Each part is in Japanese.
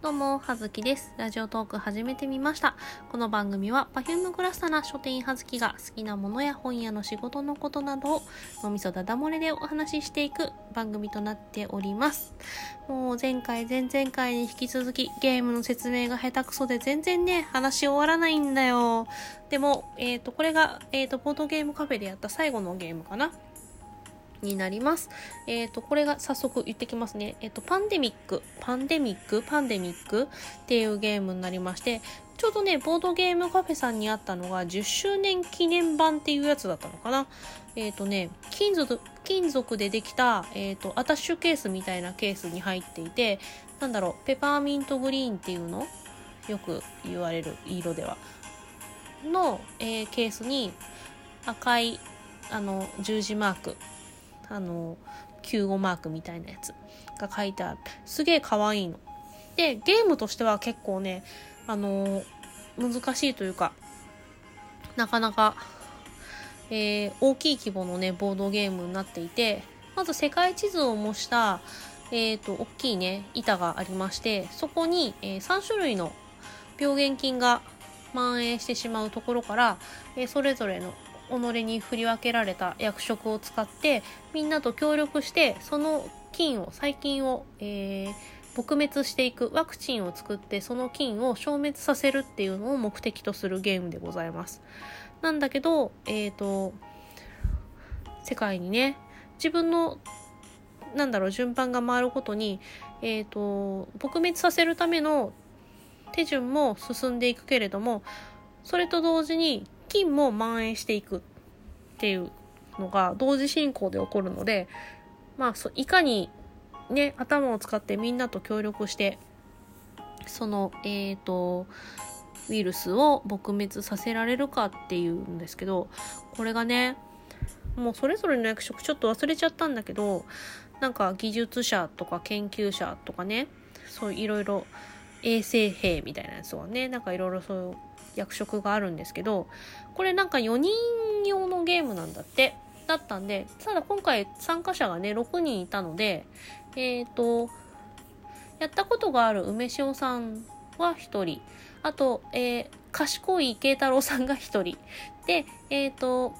どうも、はずきです。ラジオトーク始めてみました。この番組は Perfume クラスタな書店員はずきが好きなものや本屋の仕事のことなどを脳みそだだ漏れでお話ししていく番組となっております。もう前回、前々回に引き続きゲームの説明が下手くそで全然ね、話し終わらないんだよ。でも、えっ、と、これが、えっ、と、ボードゲームカフェでやった最後のゲームかな。になります。えっ、と、これが早速言ってきますね。えっ、と、パンデミック、パンデミック、パンデミック？っていうゲームになりまして、ちょうどね、ボードゲームカフェさんにあったのが10周年記念版っていうやつだったのかな。えっ、とね、金属、金属でできた、えっ、と、アタッシュケースみたいなケースに入っていて、なんだろう、ペパーミントグリーンっていうの？よく言われる色では。の、えーケースに赤い、あの、十字マークあの、救護マークみたいなやつが書いてある。すげえ可愛いの。で、ゲームとしては結構ね、あの、難しいというか、なかなか、えー大きい規模のね、ボードゲームになっていて、まず世界地図を模した、えっ、と、大きいね、板がありまして、そこに、え3種類の病原菌が蔓延してしまうところから、えーそれぞれの己に振り分けられた役職を使ってみんなと協力してその菌を細菌を、えー撲滅していくワクチンを作ってその菌を消滅させるっていうのを目的とするゲームでございます。なんだけど、えっ、と世界にね自分のなんだろう順番が回ることに、えっ、と撲滅させるための手順も進んでいくけれどもそれと同時に菌も蔓延していくっていうのが同時進行で起こるのでまあそいかにね頭を使ってみんなと協力してそのえっ、とウイルスを撲滅させられるかっていうんですけどこれがねもうそれぞれの役職ちょっと忘れちゃったんだけどなんか技術者とか研究者とかねそういろいろ衛生兵みたいなやつはねなんかいろいろそういう役職があるんですけどこれなんか4人用のゲームなんだってだったんでただ今回参加者がね6人いたのでえっ、とやったことがある梅塩さんは1人あと、えー賢い慶太郎さんが1人でえっ、と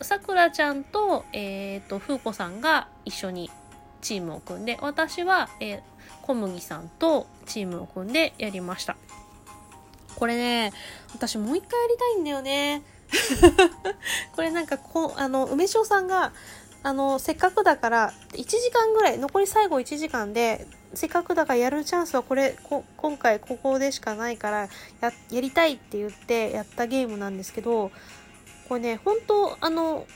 さくらちゃんと,、えー、と風子さんが一緒にチームを組んで私は、えー小麦さんとチームを組んでやりました。これね私もう一回やりたいんだよね。これなんかこうあの梅塩さんがあのせっかくだから1時間ぐらい残り最後1時間でせっかくだからやるチャンスはこれこ今回ここでしかないからややりたいって言ってやったゲームなんですけどこれね本当あの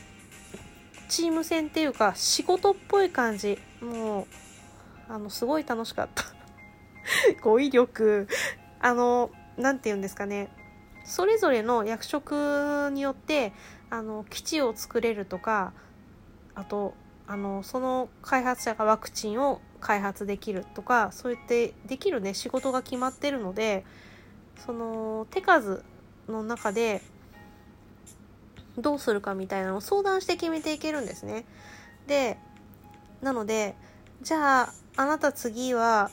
チーム戦っていうか仕事っぽい感じ。もうあのすごい楽しかった。語彙力。あのなんて言うんですかねそれぞれの役職によってあの基地を作れるとかあとあのその開発者がワクチンを開発できるとかそうやってできるね仕事が決まってるのでその手数の中でどうするかみたいなのを相談して決めていけるんですね。でなのでじゃああなた次は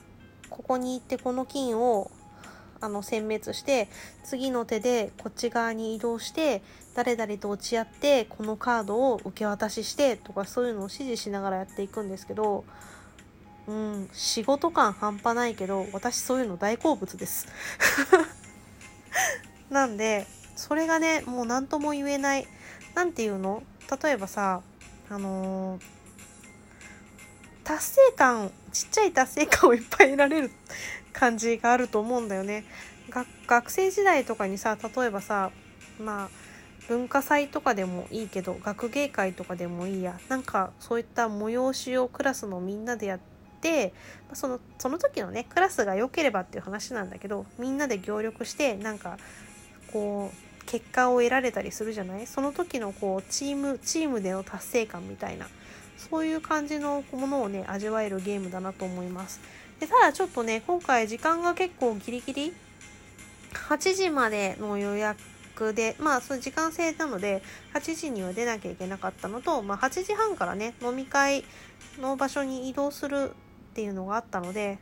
ここに行ってこの菌をあの殲滅して次の手でこっち側に移動して誰々と落ち合ってこのカードを受け渡ししてとかそういうのを指示しながらやっていくんですけどうん仕事感半端ないけど私そういうの大好物です。なんでそれがねもう何とも言えないなんていうの？例えばさあのー達成感ちっちゃい達成感をいっぱい得られる感じがあると思うんだよね。学生時代とかにさ例えばさまあ文化祭とかでもいいけど学芸会とかでもいいや。なんかそういった催しをクラスのみんなでやってそのその時のねクラスが良ければっていう話なんだけどみんなで協力してなんかこう結果を得られたりするじゃない？その時のこうチームチームでの達成感みたいな。そういう感じのものをね味わえるゲームだなと思います。でただちょっとね今回時間が結構ギリギリ8時までの予約でまあその時間制なので8時には出なきゃいけなかったのと、まあ、8時半からね飲み会の場所に移動するっていうのがあったので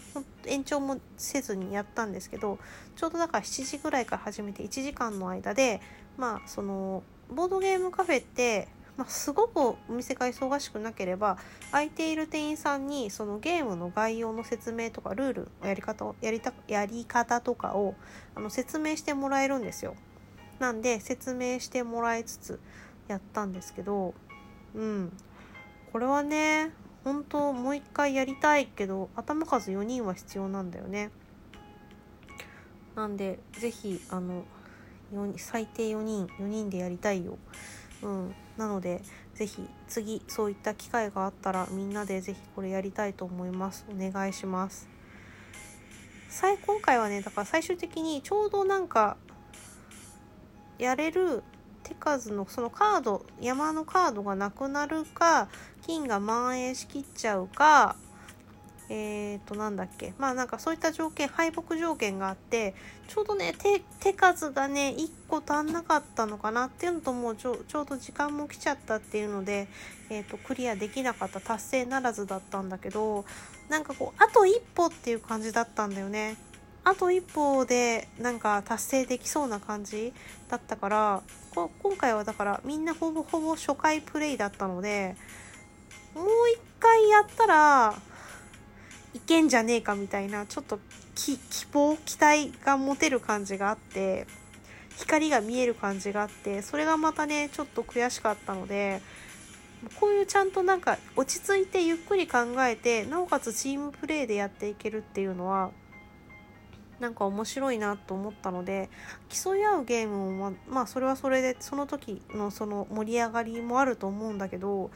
延長もせずにやったんですけどちょうどだから7時ぐらいから始めて1時間の間でまあそのボードゲームカフェってまあ、すごくお店が忙しくなければ空いている店員さんにそのゲームの概要の説明とかルールやり方やりたやり方とかをあの説明してもらえるんですよ。なんで説明してもらいつつやったんですけどうんこれはね本当もう一回やりたいけど頭数4人は必要なんだよね。なんで是非あの最低4人4人でやりたいよ。うん、なので是非次そういった機会があったらみんなで是非これやりたいと思います。お願いします。最今回はねだから最終的にちょうどなんかやれる手数のそのカード山のカードがなくなるか金が蔓延しきっちゃうかえっ、ー、と、なんだっけ？まあなんかそういった条件、敗北条件があって、ちょうどね、手、数がね、1個足んなかったのかなっていうのと、もうちょちょうど時間も来ちゃったっていうので、えっ、ー、と、クリアできなかった達成ならずだったんだけど、なんかこう、あと一歩っていう感じだったんだよね。あと一歩でなんか達成できそうな感じだったから今回はだからみんなほぼほぼ初回プレイだったのでもう一回やったらいけんじゃねえかみたいなちょっと希望期待が持てる感じがあって光が見える感じがあってそれがまたねちょっと悔しかったのでこういうちゃんとなんか落ち着いてゆっくり考えてなおかつチームプレーでやっていけるっていうのはなんか面白いなと思ったので競い合うゲームもまあそれはそれでその時のその盛り上がりもあると思うんだけど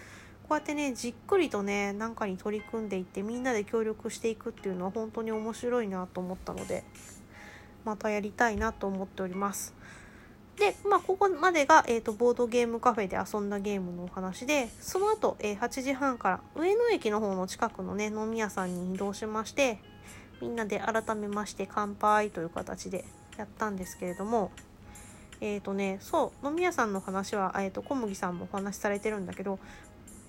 こうやってねじっくりとね何かに取り組んでいってみんなで協力していくっていうのは本当に面白いなと思ったのでまたやりたいなと思っております。で、まあ、ここまでが、えーと、ボードゲームカフェで遊んだゲームのお話で、その後、えー、8時半から上野駅の方の近くのね、飲み屋さんに移動しまして、みんなで改めまして乾杯という形でやったんですけれども、えっ、ー、とね、そう、飲み屋さんの話は、えっ、と、小麦さんもお話しされてるんだけど、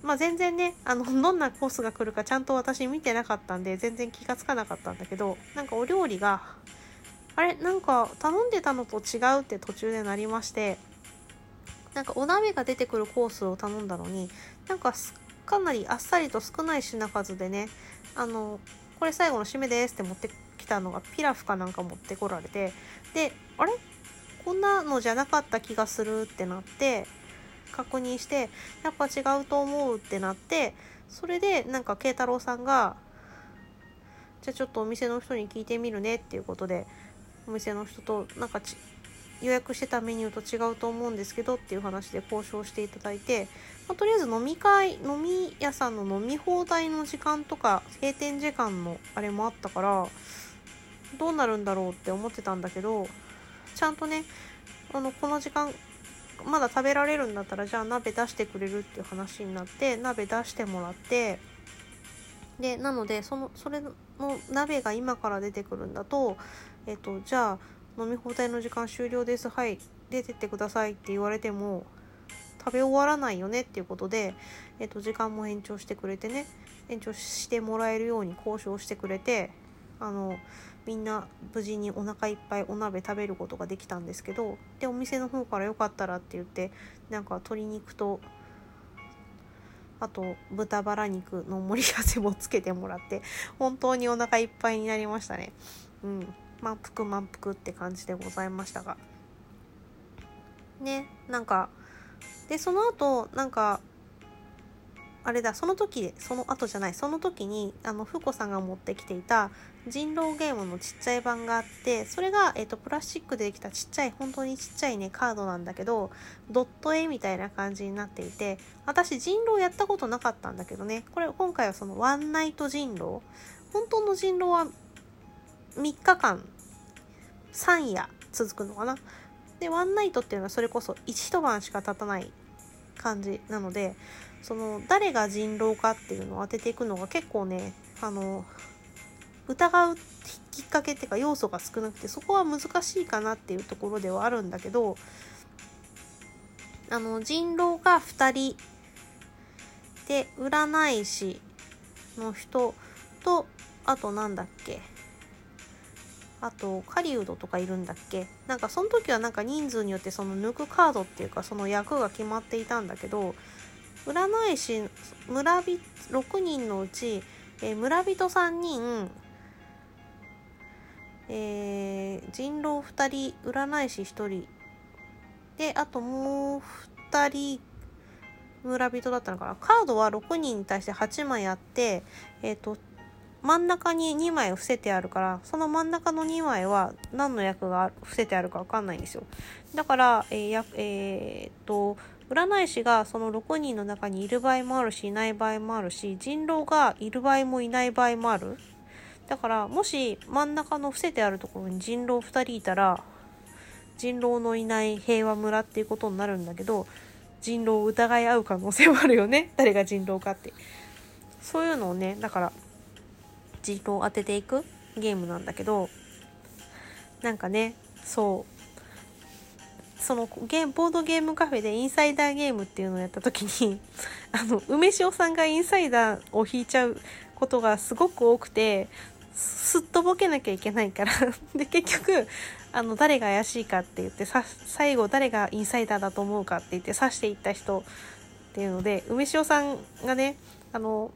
まあ、全然ねあの どんなコースが来るかちゃんと私見てなかったんで全然気がつかなかったんだけどなんかお料理があれなんか頼んでたのと違うって途中でなりましてなんかお鍋が出てくるコースを頼んだのになんかかなりあっさりと少ない品数でねあのこれ最後の締めですって持ってきたのがピラフかなんか持ってこられてであれ？こんなのじゃなかった気がするってなって確認してやっぱ違うと思うってなってそれでなんか慶太郎さんがじゃあちょっとお店の人に聞いてみるねっていうことでお店の人となんか予約してたメニューと違うと思うんですけどっていう話で交渉していただいて、まあ、とりあえず飲み会飲み屋さんの飲み放題の時間とか閉店時間のあれもあったからどうなるんだろうって思ってたんだけどちゃんとねあのこの時間まだ食べられるんだったらじゃあ鍋出してくれるっていう話になって鍋出してもらってでなのでそのそれの鍋が今から出てくるんだとえっ、とじゃあ飲み放題の時間終了です。はい。出てってくださいって言われても食べ終わらないよねっていうことで、えっと、時間も延長してくれてね。延長してもらえるように交渉してくれてあのみんな無事にお腹いっぱいお鍋食べることができたんですけどでお店の方からよかったらって言ってなんか鶏肉とあと豚バラ肉の盛り合わせもつけてもらって本当にお腹いっぱいになりましたね。うん。満腹満腹って感じでございましたが。ねなんかでその後なんかあれだその時でその後じゃないその時にあのふこさんが持ってきていた人狼ゲームのちっちゃい版があってそれが、えーと、プラスチックでできたちっちゃい本当にちっちゃいねカードなんだけどドット絵みたいな感じになっていて私人狼やったことなかったんだけどねこれ今回はそのワンナイト人狼。本当の人狼は3日間3夜続くのかな。でワンナイトっていうのはそれこそ一晩しか経たない感じなのでその誰が人狼かっていうのを当てていくのが結構ねあの疑うきっかけっていうか要素が少なくてそこは難しいかなっていうところではあるんだけどあの人狼が2人で占い師の人とあとなんだっけあと狩人とかいるんだっけなんかその時はなんか人数によってその抜くカードっていうかその役が決まっていたんだけど占い師村人6人のうち、えー、村人3人、えー、人狼2人占い師1人。であともう2人村人だったのかな。カードは6人に対して8枚あってえっ、ー、と真ん中に2枚伏せてあるからその真ん中の2枚は何の役が伏せてあるか分かんないんですよ。だから、えーやえー、と占い師がその6人の中にいる場合もあるしいない場合もあるし人狼がいる場合もいない場合もある。だからもし真ん中の伏せてあるところに人狼2人いたら人狼のいない平和村っていうことになるんだけど人狼を疑い合う可能性もあるよね。誰が人狼かって。そういうのをねだから人狼を当てていくゲームなんだけどなんかねそう。そのゲボードゲームカフェでインサイダーゲームっていうのをやった時に あの梅塩さんがインサイダーを引いちゃうことがすごく多くてすっとぼけなきゃいけないから。で結局あの誰が怪しいかって言ってさ最後誰がインサイダーだと思うかって言って指していった人っていうので梅塩さんがねあの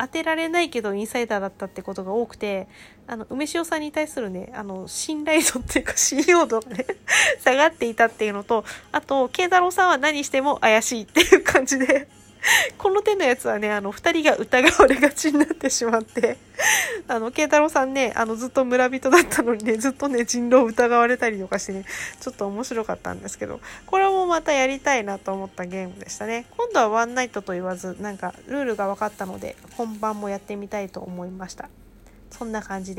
当てられないけどインサイダーだったってことが多くてあの梅塩さんに対するねあの信頼度っていうか 信用度がね下がっていたっていうのとあと慶太郎さんは何しても怪しいっていう感じで。この手のやつはね、あの、二人が疑われがちになってしまって、あの、慶太郎さんね、あの、ずっと村人だったのにね、ずっとね、人狼疑われたりとかしてね、ちょっと面白かったんですけど、これもまたやりたいなと思ったゲームでしたね。今度はワンナイトと言わず、なんか、ルールが分かったので、本番もやってみたいと思いました。そんな感じで